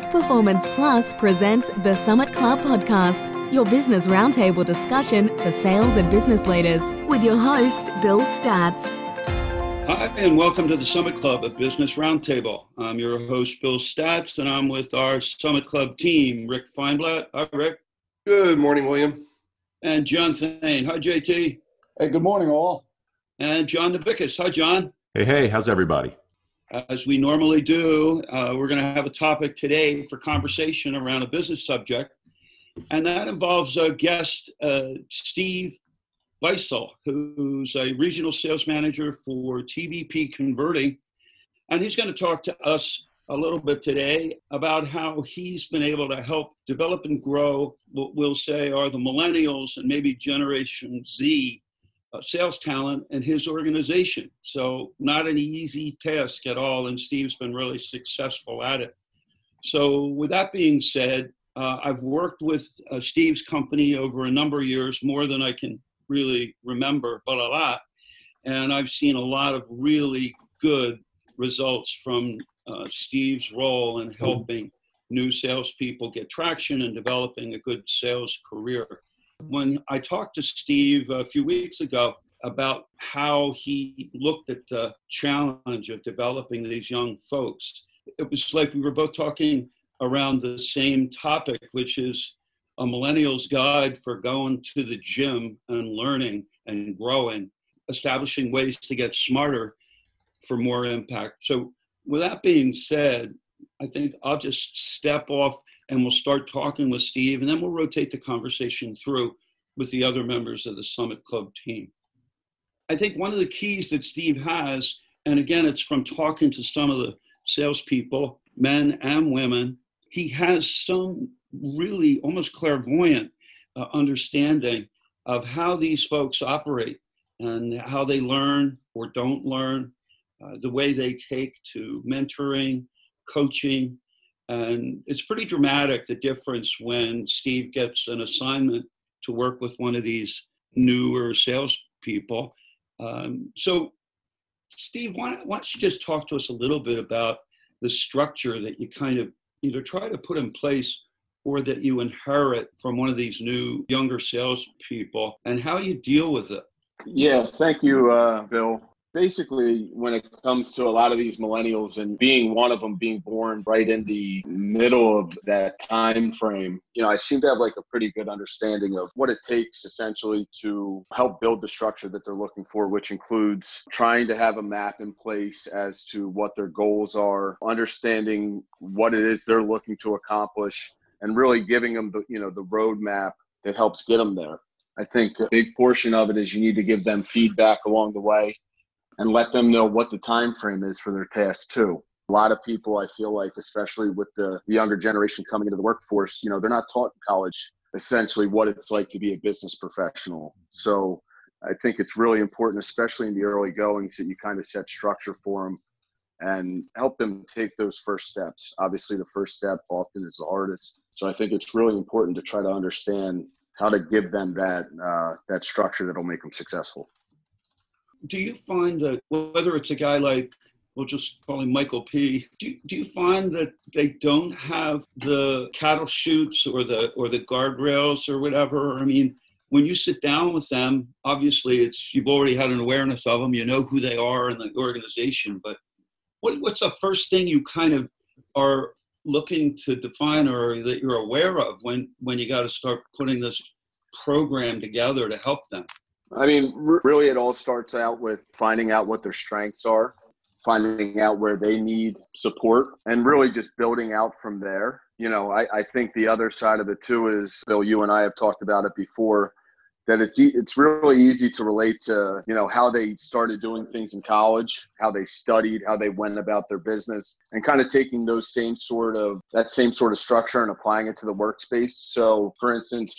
Peak Performance Plus presents the Summit Club podcast, your business roundtable discussion for sales and business leaders, with your host, Bill Statz. Hi, and welcome to the Summit Club, a business roundtable. I'm your host, Bill Statz, and I'm with our Summit Club team, Rick Feinblatt. Hi, Rick. Good morning, William. And John Thane. Hi, JT. Hey, good morning, all. And John Navickas. Hi, John. Hey, hey, how's everybody? As we normally do, uh, we're going to have a topic today for conversation around a business subject, and that involves a guest, uh, Steve Beisel, who's a regional sales manager for TVP Converting. And he's going to talk to us a little bit today about how he's been able to help develop and grow what we'll say are the millennials and maybe Generation Z uh, sales talent in his organization. So, not an easy task at all. And Steve's been really successful at it. So, with that being said, uh, I've worked with uh, Steve's company over a number of years, more than I can really remember, but a lot. And I've seen a lot of really good results from uh, Steve's role in helping new salespeople get traction and developing a good sales career. When I talked to Steve a few weeks ago about how he looked at the challenge of developing these young folks, it was like we were both talking around the same topic, which is a millennial's guide for going to the gym and learning and growing, establishing ways to get smarter for more impact. So, with that being said, I think I'll just step off and we'll start talking with Steve, and then we'll rotate the conversation through with the other members of the Summit Club team. I think one of the keys that Steve has, and again, it's from talking to some of the salespeople, men and women, he has some really almost clairvoyant uh, understanding of how these folks operate and how they learn or don't learn, uh, the way they take to mentoring, coaching. And it's pretty dramatic the difference when Steve gets an assignment to work with one of these newer salespeople. Um, so, Steve, why, why don't you just talk to us a little bit about the structure that you kind of either try to put in place or that you inherit from one of these new younger salespeople and how you deal with it. Yeah, thank you, uh, Bill basically when it comes to a lot of these millennials and being one of them being born right in the middle of that time frame you know i seem to have like a pretty good understanding of what it takes essentially to help build the structure that they're looking for which includes trying to have a map in place as to what their goals are understanding what it is they're looking to accomplish and really giving them the you know the roadmap that helps get them there. I think a big portion of it is you need to give them feedback along the way and let them know what the time frame is for their task too. A lot of people i feel like especially with the younger generation coming into the workforce you know they're not taught in college essentially what it's like to be a business professional. So i think it's really important especially in the early goings that you kind of set structure for them and help them take those first steps. Obviously the first step often is the hardest so i think it's really important to try to understand how to give them that uh, that structure that'll make them successful do you find that whether it's a guy like we'll just call him Michael P. Do, do you find that they don't have the cattle chutes or the or the guardrails or whatever? I mean, when you sit down with them, obviously it's you've already had an awareness of them, you know who they are in the organization, but what, what's the first thing you kind of are looking to define or that you're aware of when when you got to start putting this program together to help them? I mean, really, it all starts out with finding out what their strengths are, finding out where they need support, and really just building out from there. You know, I, I think the other side of it too is, Bill, you and I have talked about it before that it's it's really easy to relate to you know how they started doing things in college how they studied how they went about their business and kind of taking those same sort of that same sort of structure and applying it to the workspace. So for instance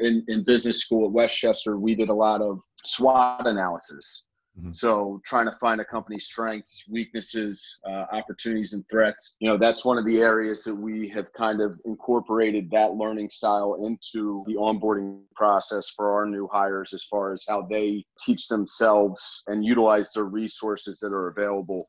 in, in business school at West Chester we did a lot of SWOT analysis Mm-hmm. So trying to find a company's strengths, weaknesses, uh, opportunities, and threats. You know, that's one of the areas that we have kind of incorporated that learning style into the onboarding process for our new hires as far as how they teach themselves and utilize the resources that are available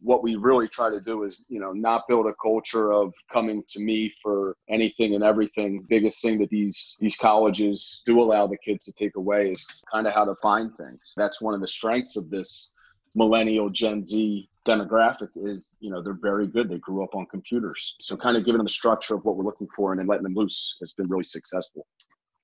what we really try to do is you know not build a culture of coming to me for anything and everything. Biggest thing that these these colleges do allow the kids to take away is kind of how to find things. That's one of the strengths of this millennial gen z demographic is you know they're very good. They grew up on computers. So kind of giving them a structure of what we're looking for and then letting them loose has been really successful.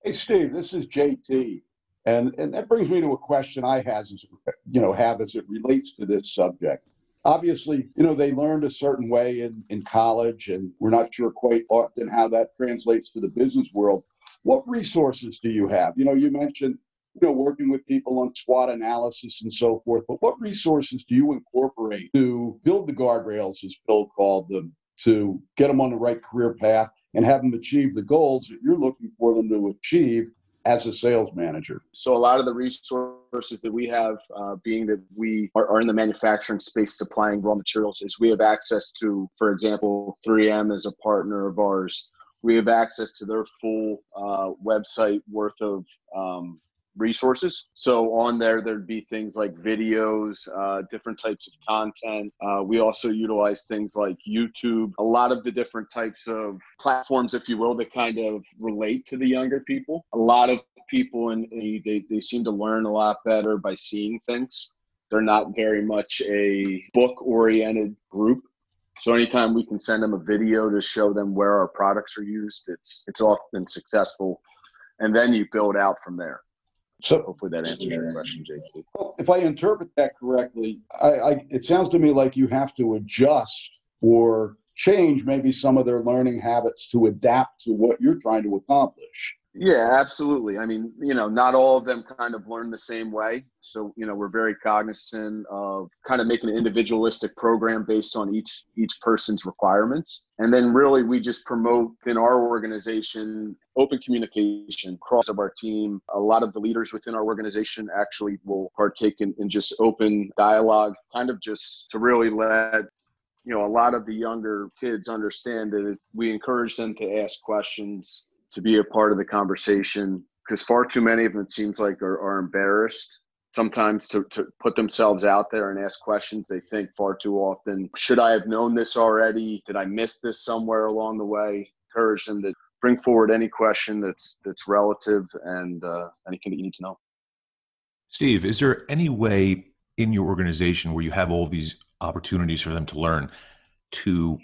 Hey steve this is jt and and that brings me to a question i has you know have as it relates to this subject obviously you know they learned a certain way in in college and we're not sure quite often how that translates to the business world what resources do you have you know you mentioned you know, working with people on SWOT analysis and so forth. But what resources do you incorporate to build the guardrails, as Bill called them, to get them on the right career path and have them achieve the goals that you're looking for them to achieve as a sales manager? So, a lot of the resources that we have, uh, being that we are, are, in the manufacturing space supplying raw materials, is we have access to, for example, 3M is a partner of ours. We have access to their full uh, website worth of um, resources. So on there, there'd be things like videos, uh, different types of content. Uh, we also utilize things like YouTube, a lot of the different types of platforms, if you will, that kind of relate to the younger people. A lot of people and they, they seem to learn a lot better by seeing things. They're not very much a book oriented group. So anytime we can send them a video to show them where our products are used, it's it's often successful. And then you build out from there. So hopefully that answers your question, JT. If I interpret that correctly, I, I, it sounds to me like you have to adjust or change maybe some of their learning habits to adapt to what you're trying to accomplish. Yeah, absolutely. I mean, you know, not all of them kind of learn the same way. So, you know, we're very cognizant of kind of making an individualistic program based on each each person's requirements. And then really we just promote in our organization open communication across of our team. A lot of the leaders within our organization actually will partake in, in just open dialogue, kind of just to really let you know a lot of the younger kids understand that we encourage them to ask questions to be a part of the conversation because far too many of them it seems like are, are embarrassed sometimes to, to put themselves out there and ask questions they think far too often. Should i have known this already? Did i miss this somewhere along the way? Encourage them to bring forward any question that's that's relative and uh, anything that you need to know. Steve is there any way in your organization where you have all these opportunities for them to learn to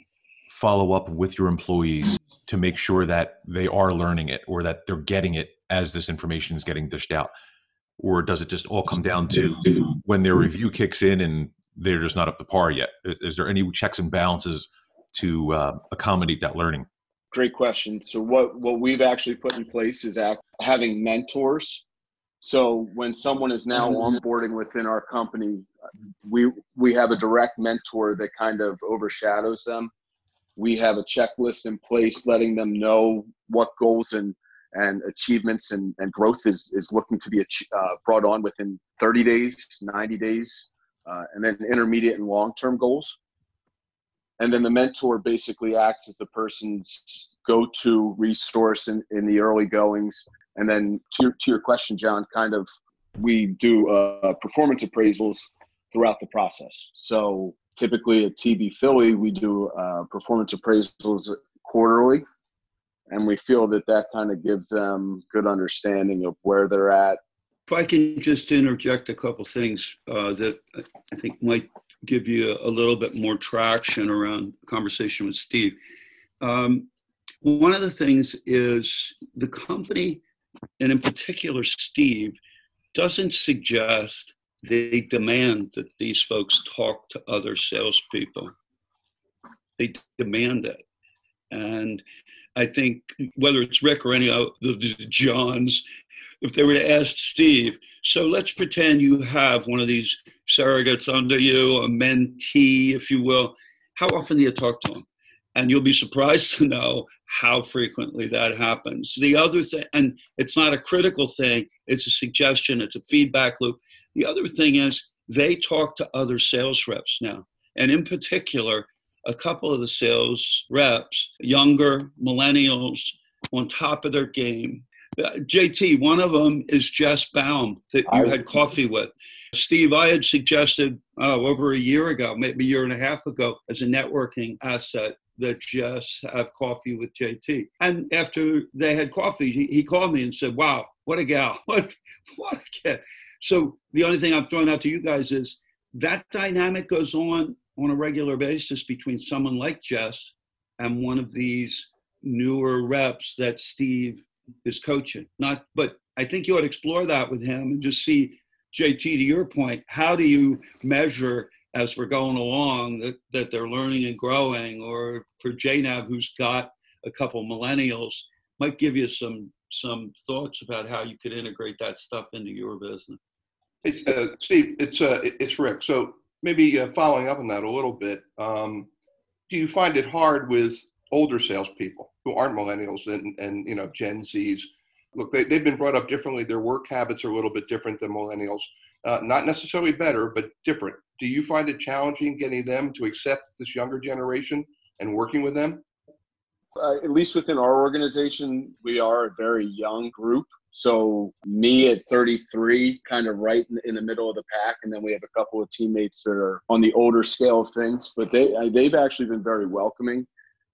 follow up with your employees to make sure that they are learning it or that they're getting it as this information is getting dished out? Or does it just all come down to when their review kicks in and they're just not up to par yet? Is, there any checks and balances to uh, accommodate that learning? Great question. So what what we've actually put in place is having mentors. So when someone is now mm-hmm. onboarding within our company, we we have a direct mentor that kind of overshadows them we have a checklist in place letting them know what goals and and achievements and, and growth is, is looking to be uh, brought on within 30 days 90 days uh, and then intermediate and long-term goals. And then the mentor basically acts as the person's go-to resource in, in the early goings. And then to your, to your question john kind of we do uh, performance appraisals throughout the process. So typically at TB Philly, we do uh, performance appraisals quarterly, and we feel that that kind of gives them good understanding of where they're at. If I can just interject a couple things uh, that I think might give you a little bit more traction around the conversation with Steve. Um, one of the things is the company, and in particular Steve, doesn't suggest they demand that these folks talk to other salespeople. They demand it. And I think whether it's Rick or any of the, the Johns, if they were to ask Steve, so let's pretend you have one of these surrogates under you, a mentee, if you will. How often do you talk to them? And you'll be surprised to know how frequently that happens. The other thing, and it's not a critical thing, it's a suggestion, it's a feedback loop. The other thing is they talk to other sales reps now. And in particular, a couple of the sales reps, younger millennials, on top of their game, Uh, JT, one of them is Jess Baum that you had coffee with. Steve, I had suggested oh, over a year ago, maybe a year and a half ago, as a networking asset that Jess have coffee with JT. And after they had coffee, he, he called me and said, Wow, what a gal. What, what a kid. So the only thing I'm throwing out to you guys is that dynamic goes on on a regular basis between someone like Jess and one of these newer reps that Steve is coaching. Not, but I think you ought to explore that with him and just see, JT, to your point, how do you measure as we're going along that, that they're learning and growing? Or for JNAV, who's got a couple millennials, might give you some some thoughts about how you could integrate that stuff into your business. It's, uh, Steve, it's uh, it's Rick. So maybe uh, following up on that a little bit, um, do you find it hard with older salespeople who aren't millennials and, and you know Gen Zs? Look, they, they've been brought up differently. Their work habits are a little bit different than millennials. Uh, not necessarily better, but different. Do you find it challenging getting them to accept this younger generation and working with them? Uh, at least within our organization, we are a very young group. So me at 33, kind of right in, in, the middle of the pack, and then we have a couple of teammates that are on the older scale of things. But they they've actually been very welcoming.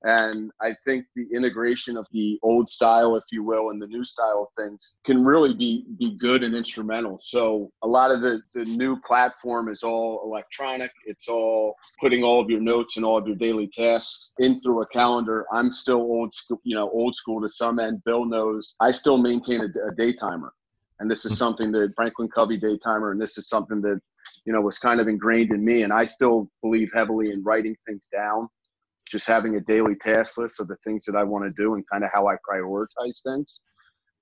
And I think the integration of the old style, if you will, and the new style of things can really be be good and instrumental. So a lot of the, the new platform is all electronic. It's all putting all of your notes and all of your daily tasks in through a calendar. I'm still old school, you know, old school to some end. Bill knows I still maintain a, a day timer. And this is hmm. something that Franklin Covey day timer, and this is something that, you know, was kind of ingrained in me. And I still believe heavily in writing things down just having a daily task list of the things that I want to do and kind of how I prioritize things.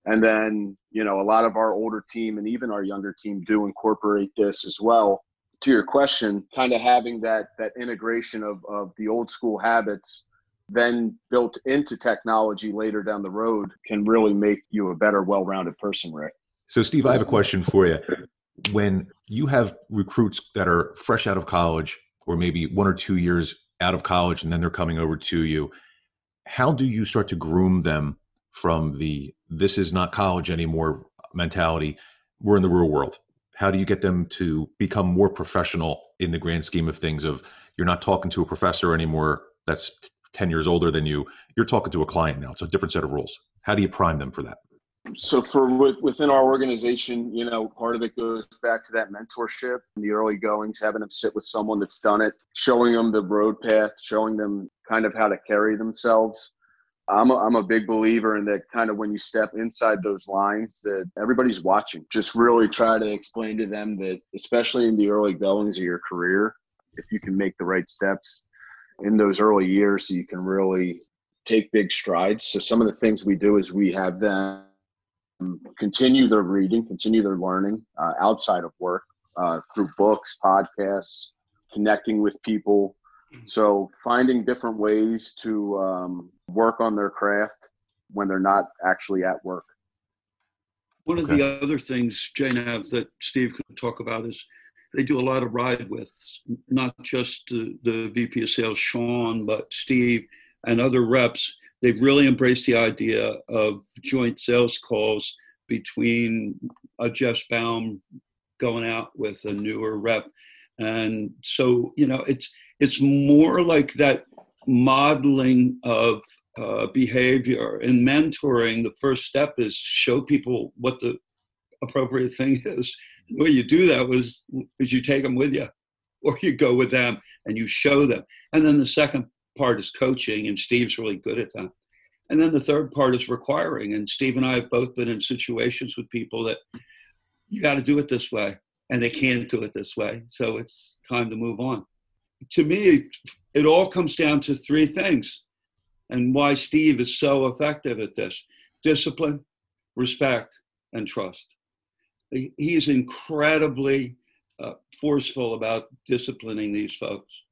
And then, you know, a lot of our older team and even our younger team do incorporate this as well. To your question, kind of having that that integration of, of the old school habits then built into technology later down the road can really make you a better, well-rounded person, Rick. So Steve, I have a question for you. When you have recruits that are fresh out of college or maybe one or two years out of college and then they're coming over to you. How do you start to groom them from the this is not college anymore mentality we're in the real world how do you get them to become more professional in the grand scheme of things of you're not talking to a professor anymore that's 10 years older than you you're talking to a client now. It's a different set of rules. How do you prime them for that so for within our organization you know part of it goes back to that mentorship and the early goings having them sit with someone that's done it showing them the road path showing them kind of how to carry themselves. I'm a, I'm a big believer in that kind of when you step inside those lines that everybody's watching. Just really try to explain to them that especially in the early goings of your career if you can make the right steps in those early years so you can really take big strides. So some of the things we do is we have them continue their reading, continue their learning uh, outside of work uh, through books, podcasts, connecting with people. So finding different ways to um, work on their craft when they're not actually at work. One of the other things, JNAV, that Steve could talk about is they do a lot of ride with, not just the, the VP of sales, Sean, but Steve and other reps they've really embraced the idea of joint sales calls between a Jess Baum going out with a newer rep. And so, you know, it's it's more like that modeling of uh, behavior and mentoring. The first step is show people what the appropriate thing is. The way you do that was is you take them with you, or you go with them and you show them. And then the second part is coaching, and Steve's really good at that. And then the third part is requiring. And Steve and I have both been in situations with people that you got to do it this way, and they can't do it this way. So it's time to move on. To me, it all comes down to three things, and why Steve is so effective at this discipline, respect, and trust. He is incredibly uh, forceful about disciplining these folks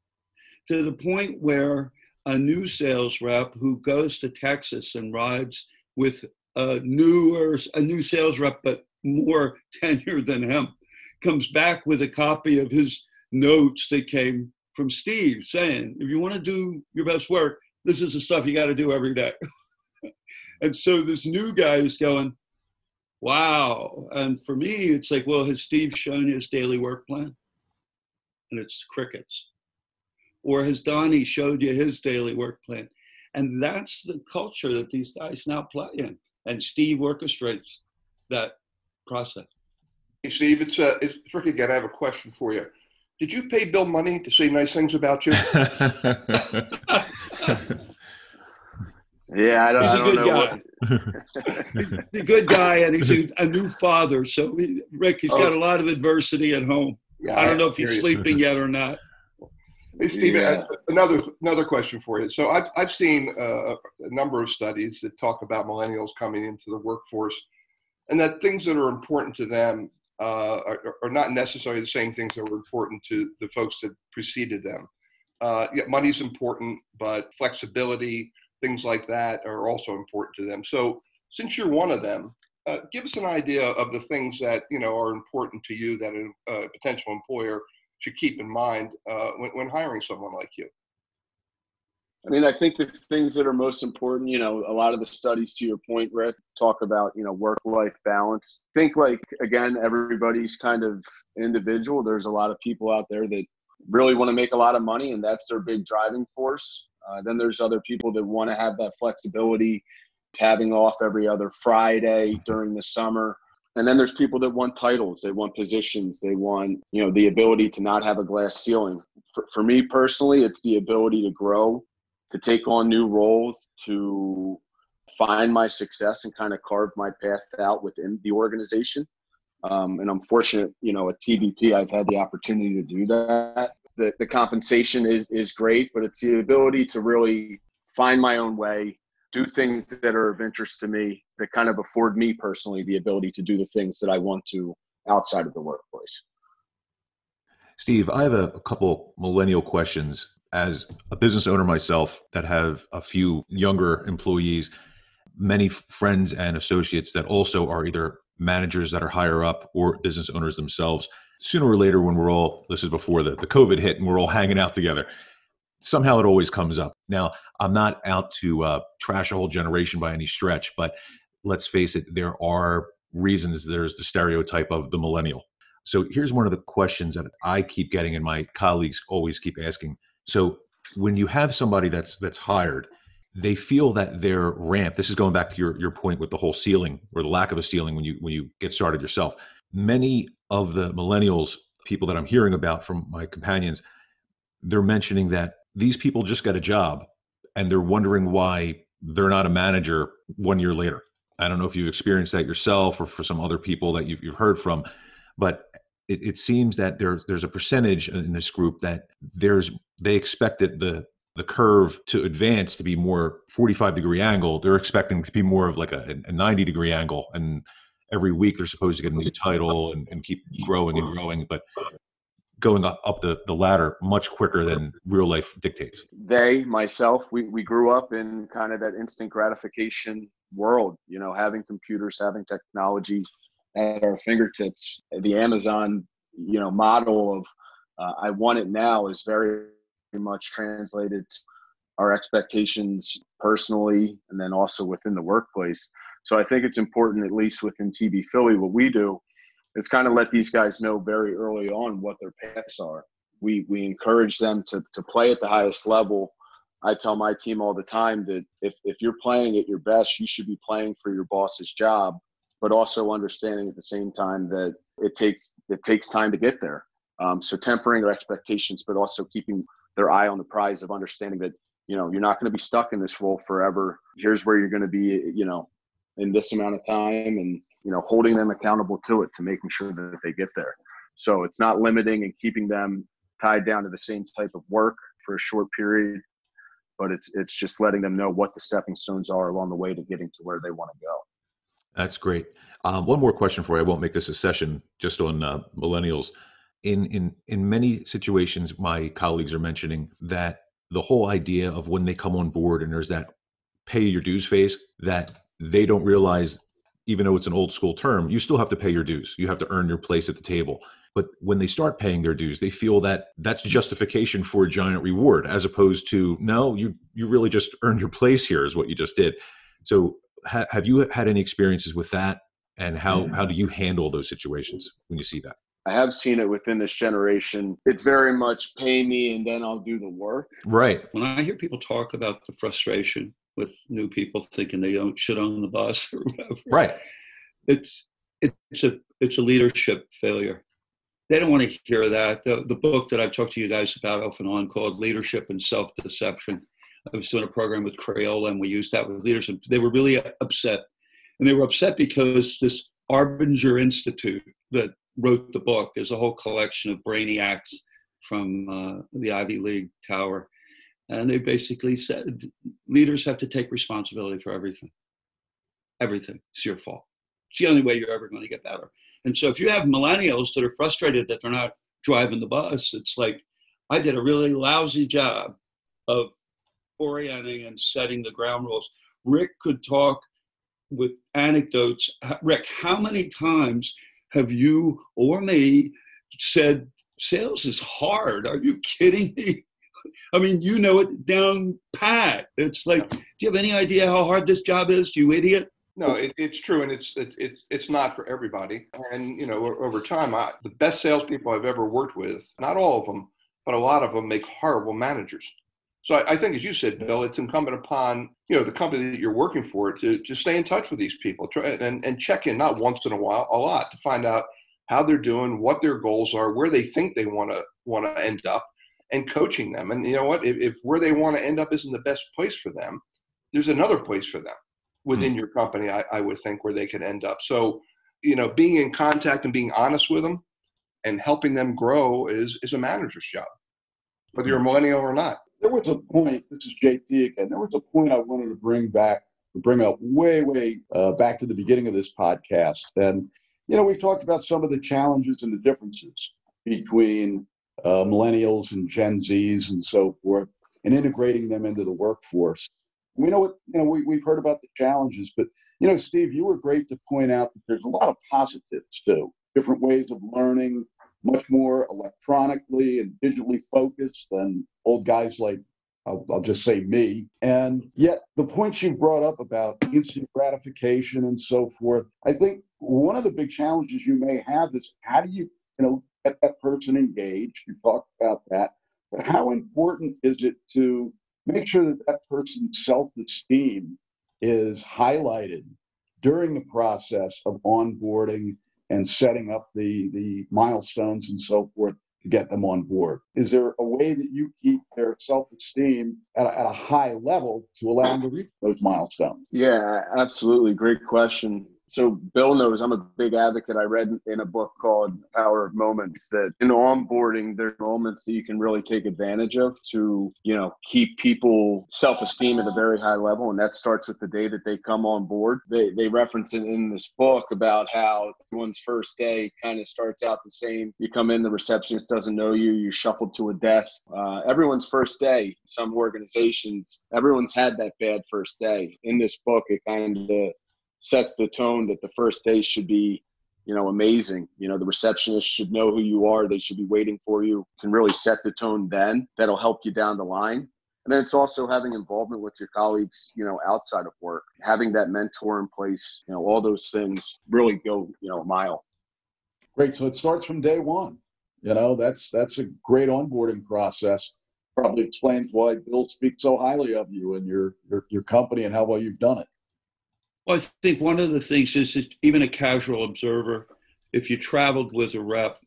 to the point where a new sales rep who goes to Texas and rides with a newer, a new sales rep, but more tenure than him, comes back with a copy of his notes that came from Steve saying, if you want to do your best work, this is the stuff you got to do every day. and so this new guy is going, wow. And for me, it's like, well, has Steve shown his daily work plan? And it's crickets. Or has Donnie showed you his daily work plan? And that's the culture that these guys now play in. And Steve orchestrates that process. Hey, Steve, it's, uh, it's Rick again. I have a question for you. Did you pay Bill money to say nice things about you? Yeah, I don't, He's I a don't good know guy. what- He's a good guy, and he's a, a new father. So, he, Rick, he's got a lot of adversity at home. Yeah, I don't know if he's sleeping yet or not. Hey, Steve, Yeah. uh, another another question for you. So I've I've seen uh, a number of studies that talk about millennials coming into the workforce, and that things that are important to them uh, are, are not necessarily the same things that were important to the folks that preceded them. Uh, yeah, money's important, but flexibility, things like that, are also important to them. So since you're one of them, uh, give us an idea of the things that you know are important to you that a, a potential employer should keep in mind uh, when, when hiring someone like you. I mean, I think the things that are most important, you know, a lot of the studies, to your point, Rick, talk about, you know, work life balance. Think like, again, everybody's kind of individual. There's a lot of people out there that really want to make a lot of money, and that's their big driving force. Uh, then there's other people that want to have that flexibility, having off every other Friday during the summer. And then there's people that want titles, they want positions, they want, you know, the ability to not have a glass ceiling. For, for me personally, it's the ability to grow to take on new roles, to find my success and kind of carve my path out within the organization. Um, and I'm fortunate, you know, at TBP, I've had the opportunity to do that. The, the compensation is, is great, but it's the ability to really find my own way, do things that are of interest to me, that kind of afford me personally the ability to do the things that I want to outside of the workplace. Steve, I have a, a couple millennial questions. As a business owner myself, that have a few younger employees, many friends and associates that also are either managers that are higher up or business owners themselves. Sooner or later, when we're all, this is before the, the COVID hit and we're all hanging out together, somehow it always comes up. Now, I'm not out to uh, trash a whole generation by any stretch, but let's face it, there are reasons there's the stereotype of the millennial. So here's one of the questions that I keep getting and my colleagues always keep asking. So when you have somebody that's that's hired, they feel that their ramp, this is going back to your, your point with the whole ceiling or the lack of a ceiling when you when you get started yourself. Many of the millennials, people that I'm hearing about from my companions, they're mentioning that these people just got a job and they're wondering why they're not a manager one year later. I don't know if you've experienced that yourself or for some other people that you've, you've heard from, but it, it seems that there's there's a percentage in this group that there's they expected the the curve to advance to be more 45 degree angle. They're expecting to be more of like a, a 90 degree angle, and every week they're supposed to get a new title and, and keep growing and growing. But going up, up the, the ladder much quicker than real life dictates. they myself we, we grew up in kind of that instant gratification world you know having computers having technology at our fingertips. The amazon you know model of uh, i want it now is very much translated to our expectations personally and then also within the workplace. So i think it's important at least within tb philly what we do is kind of let these guys know very early on what their paths are we we encourage them to to play at the highest level. I tell my team all the time that if if you're playing at your best, you should be playing for your boss's job, but also understanding at the same time that it takes it takes time to get there. Um, so tempering their expectations, but also keeping their eye on the prize of understanding that you know you're not going to be stuck in this role forever. Here's where you're going to be, you know, in this amount of time, and you know, holding them accountable to it to making sure that they get there. So it's not limiting and keeping them tied down to the same type of work for a short period, but it's it's just letting them know what the stepping stones are along the way to getting to where they want to go. That's great. Um, one more question for you. I won't make this a session just on uh, millennials. In in in many situations, my colleagues are mentioning that the whole idea of when they come on board and there's that pay your dues phase that they don't realize, even though it's an old school term, you still have to pay your dues. You have to earn your place at the table. But when they start paying their dues, they feel that that's justification for a giant reward, as opposed to no, you you really just earned your place here, is what you just did. So, ha- have you had any experiences with that? and how mm. how do you handle those situations when you see that I have seen it within this generation. It's very much pay me and then I'll do the work. right When I hear people talk about the frustration with new people thinking they don't should own the bus or whatever, right it's it's a it's a leadership failure. They don't want to hear that. The, the book that I've talked to you guys about off and on called Leadership and Self Deception. I was doing a program with Crayola and we used that with leaders. And they were really upset. And they were upset because this Arbinger Institute that wrote the book is a whole collection of brainiacs from uh, the Ivy League tower. And they basically said leaders have to take responsibility for everything. Everything. It's your fault. It's the only way you're ever going to get better. And so if you have millennials that are frustrated that they're not driving the bus, it's like I did a really lousy job of orienting and setting the ground rules. Rick could talk with anecdotes. Rick, how many times have you or me said sales is hard? Are you kidding me? I mean, you know it down pat. It's like, do you have any idea how hard this job is, you idiot? No, it, it's true, and it's it's it's it's not for everybody. And you know, over time, I, the best salespeople I've ever worked with, not all of them, but a lot of them make horrible managers. So I, I, think, as you said, Bill, it's incumbent upon you know the company that you're working for to to stay in touch with these people, try and and check in not once in a while, a lot to find out how they're doing, what their goals are, where they think they want to want to end up, and coaching them. And you know what? If, if where they want to end up isn't the best place for them, there's another place for them within mm-hmm. your company. I, I would think where they could end up. So, you know, being in contact and being honest with them and helping them grow is is a manager's job, whether you're a millennial or not. There was a point. This is JT again. There was a point I wanted to bring back, bring up way, way uh, back to the beginning of this podcast, and you know, we've talked about some of the challenges and the differences between uh, millennials and Gen Zs and so forth, and integrating them into the workforce. We know what you know. We we've heard about the challenges, but you know, Steve, you were great to point out that there's a lot of positives too. Different ways of learning, much more electronically and digitally focused than old guys like I'll, I'll, just say me. And yet, the points you brought up about instant gratification and so forth, I think one of the big challenges you may have is how do you, you know, get that person engaged? You talked about that, but how important is it to make sure that that person's self-esteem is highlighted during the process of onboarding and setting up the the milestones and so forth to get them on board? Is there a way that you keep their self esteem at, at a high level to allow them to reach those milestones? Yeah, absolutely. Great question so Bill knows I'm a big advocate. I read in a book called Power of Moments that in onboarding, there's moments that you can really take advantage of to, you know, keep people self-esteem at a very high level. And that starts with the day that they come on board. They, they reference it in this book about how one's first day kind of starts out the same. You come in, the receptionist doesn't know you, you shuffled to a desk. Uh, everyone's first day, some organizations, everyone's had that bad first day. In this book, it kind of sets the tone that the first day should be you know amazing. You know the receptionist should know who you are. They should be waiting for you can really set the tone then. That'll help you down the line. And then it's also having involvement with your colleagues you know outside of work. Having that mentor in place you know all those things really go you know a mile. Great. So it starts from day one. You know that's that's a great onboarding process. Probably explains why bill speaks so highly of you and your your, your company and how well you've done it well, I think one of the things is, is even a casual observer, if you traveled with a rep,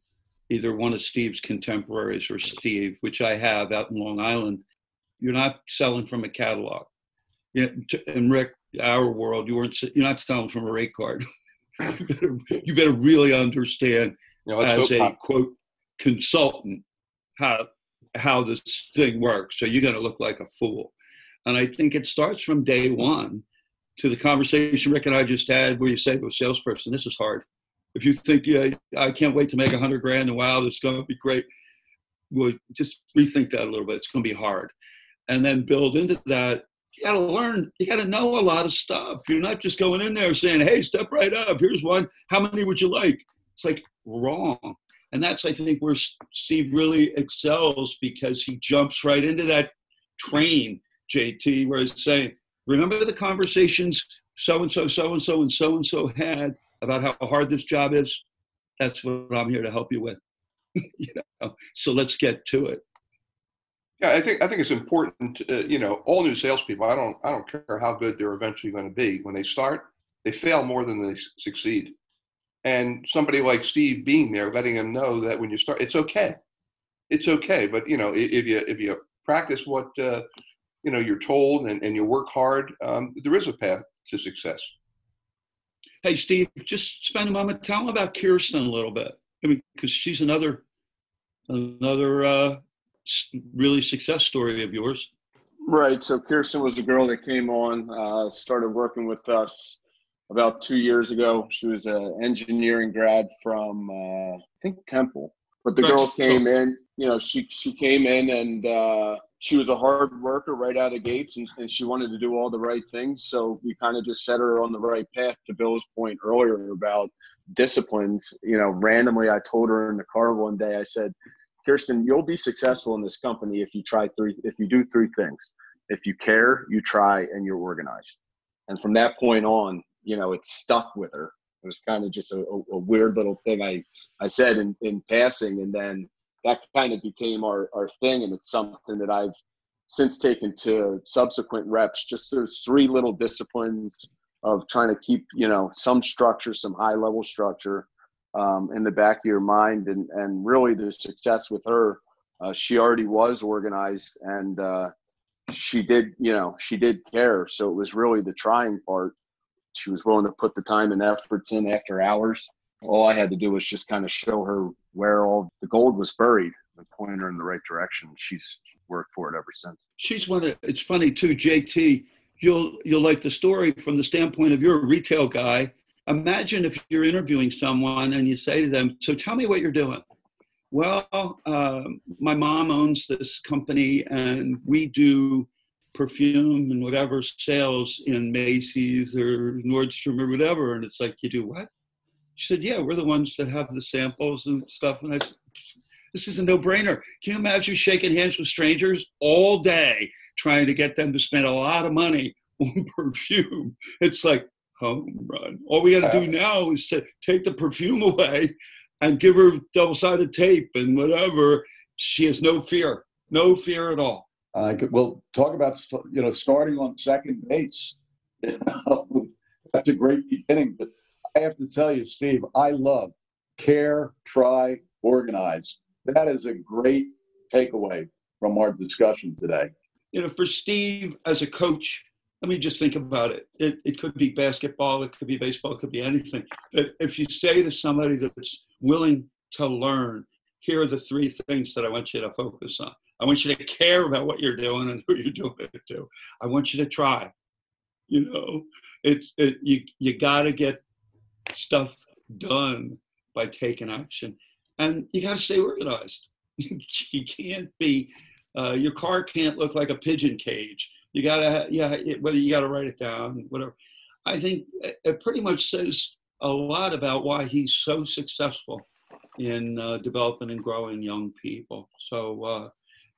either one of Steve's contemporaries or Steve, which I have out in Long Island, you're not selling from a catalog. You know, in Rick, our world, you weren't you're not selling from a rate card. you, better, you better really understand you know, as a quote consultant how how this thing works. So you're going to look like a fool. And I think it starts from day one to the conversation Rick and I just had, where you say to a salesperson, "This is hard." If you think, "Yeah, I can't wait to make a hundred grand," and wow, this is going to be great, well, just rethink that a little bit. It's going to be hard, and then build into that. You got to learn. You got to know a lot of stuff. You're not just going in there saying, "Hey, step right up. Here's one. How many would you like?" It's like wrong. And that's, I think, where Steve really excels because he jumps right into that train, JT, where he's saying, Remember the conversations so and so, so and so, and so and so had about how hard this job is, that's what I'm here to help you with. you know, so let's get to it. Yeah, I think I think it's important. Uh, you know, all new salespeople. I don't I don't care how good they're eventually going to be. When they start, they fail more than they succeed. And somebody like Steve being there, letting them know that when you start, it's okay. It's okay. But you know, if you if you practice what uh, you know you're told and, and you work hard, um, there is a path to success. Hey, Steve, just spend a moment. Tell them about Kirsten a little bit. I mean, because she's another another uh, really success story of yours. Right. So Kirsten was the girl that came on, uh, started working with us about two years ago. She was an engineering grad from uh, I think Temple, but the right. girl came in. You know, she she came in and uh, she was a hard worker right out of the gates, and, and she wanted to do all the right things. So we kind of just set her on the right path. To Bill's point earlier about disciplines, you know, randomly I told her in the car one day, I said, Kirsten, you'll be successful in this company if you try three, if you do three things. If you care, you try, and you're organized. And from that point on, you know, it stuck with her. It was kind of just a, a, weird little thing I, I said in, in passing. And then that kind of became our, our thing. And it's something that I've since taken to subsequent reps, just those three little disciplines of trying to keep, you know, some structure, some high level structure, um, in the back of your mind. And and really the success with her uh, she already was organized and uh, she did you know she did care. So it was really the trying part. She was willing to put the time and efforts in after hours all i had to do was just kind of show her where all the gold was buried and point her in the right direction she's worked for it ever since she's one of it's funny too jt you'll you'll like the story from the standpoint of you're a retail guy imagine if you're interviewing someone and you say to them, So tell me what you're doing. Well, uh, my mom owns this company and we do perfume and whatever sales in Macy's or Nordstrom or whatever. And it's like, You do what? She said, Yeah, we're the ones that have the samples and stuff. And I said, This is a no brainer. Can you imagine shaking hands with strangers all day trying to get them to spend a lot of money on perfume? It's like, home run. All we got to do now is to take the perfume away and give her double sided tape and whatever. She has no fear, no fear at all. I could, well, talk about you know starting on second base. That's a great beginning. But I have to tell you, Steve, I love care, try, organize. That is a great takeaway from our discussion today. You know, for Steve as a coach, let me just think about it. it. It could be basketball, it could be baseball, it could be anything. But if you say to somebody that's willing to learn, here are the three things that I want you to focus on. I want you to care about what you're doing and who you're doing it to. I want you to try. You know, it's it, you you got to get stuff done by taking action, and you got to stay organized. you can't be uh, your car can't look like a pigeon cage. You gotta yeah whether you gotta write it down whatever. I think it pretty much says a lot about why he's so successful in uh, developing and growing young people. So uh,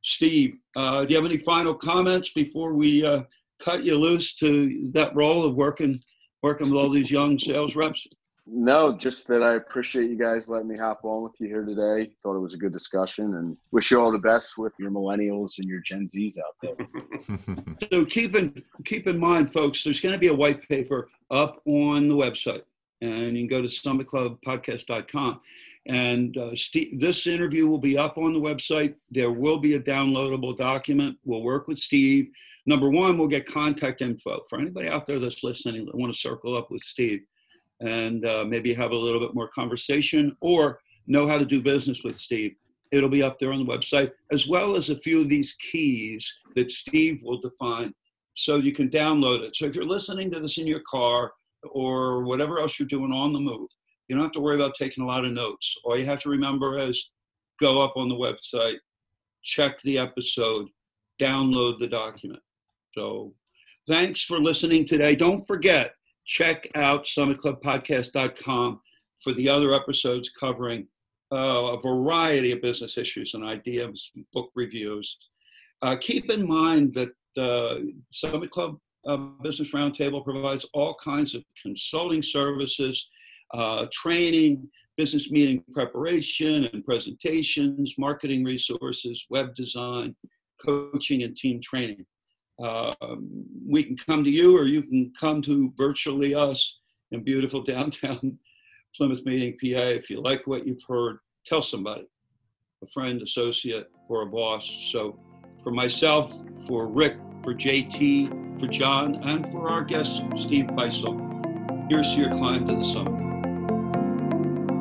steve uh, do you have any final comments before we uh, cut you loose to that role of working working with all these young sales reps no, just that I appreciate you guys letting me hop on with you here today. Thought it was a good discussion and wish you all the best with your millennials and your Gen Zs out there. so keep in keep in mind, folks, there's going to be a white paper up on the website, and you can go to summitclubpodcast.com. And uh, Steve, this interview will be up on the website. There will be a downloadable document. We'll work with Steve. Number one, we'll get contact info for anybody out there that's listening that want to circle up with Steve and uh, maybe have a little bit more conversation or know how to do business with Steve. It'll be up there on the website, as well as a few of these keys that Steve will define so you can download it. So if you're listening to this in your car or whatever else you're doing on the move, you don't have to worry about taking a lot of notes. All you have to remember is go up on the website, check the episode, download the document. So thanks for listening today. Don't forget, check out summitclubpodcast.com for the other episodes covering uh, a variety of business issues and ideas, book reviews. Uh, keep in mind that uh, Summit Club uh, Business Roundtable provides all kinds of consulting services, uh, training, business meeting preparation and presentations, marketing resources, web design, coaching, and team training. Um, we can come to you or you can come to virtually us in beautiful downtown Plymouth Meeting, PA. If you like what you've heard, tell somebody, a friend, associate, or a boss. So for myself, for Rick, for JT, for John, and for our guest, Steve Beisel, here's your climb to the summit.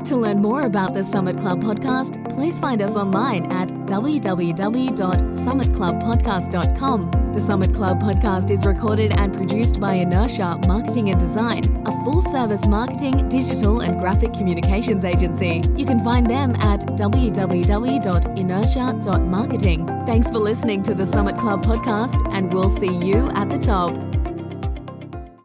To learn more about the Summit Club podcast, please find us online at www.summitclubpodcast.com. The Summit Club podcast is recorded and produced by Inertia Marketing and Design, a full service marketing, digital, and graphic communications agency. You can find them at www.inertia.marketing. Thanks for listening to the Summit Club podcast, and we'll see you at the top.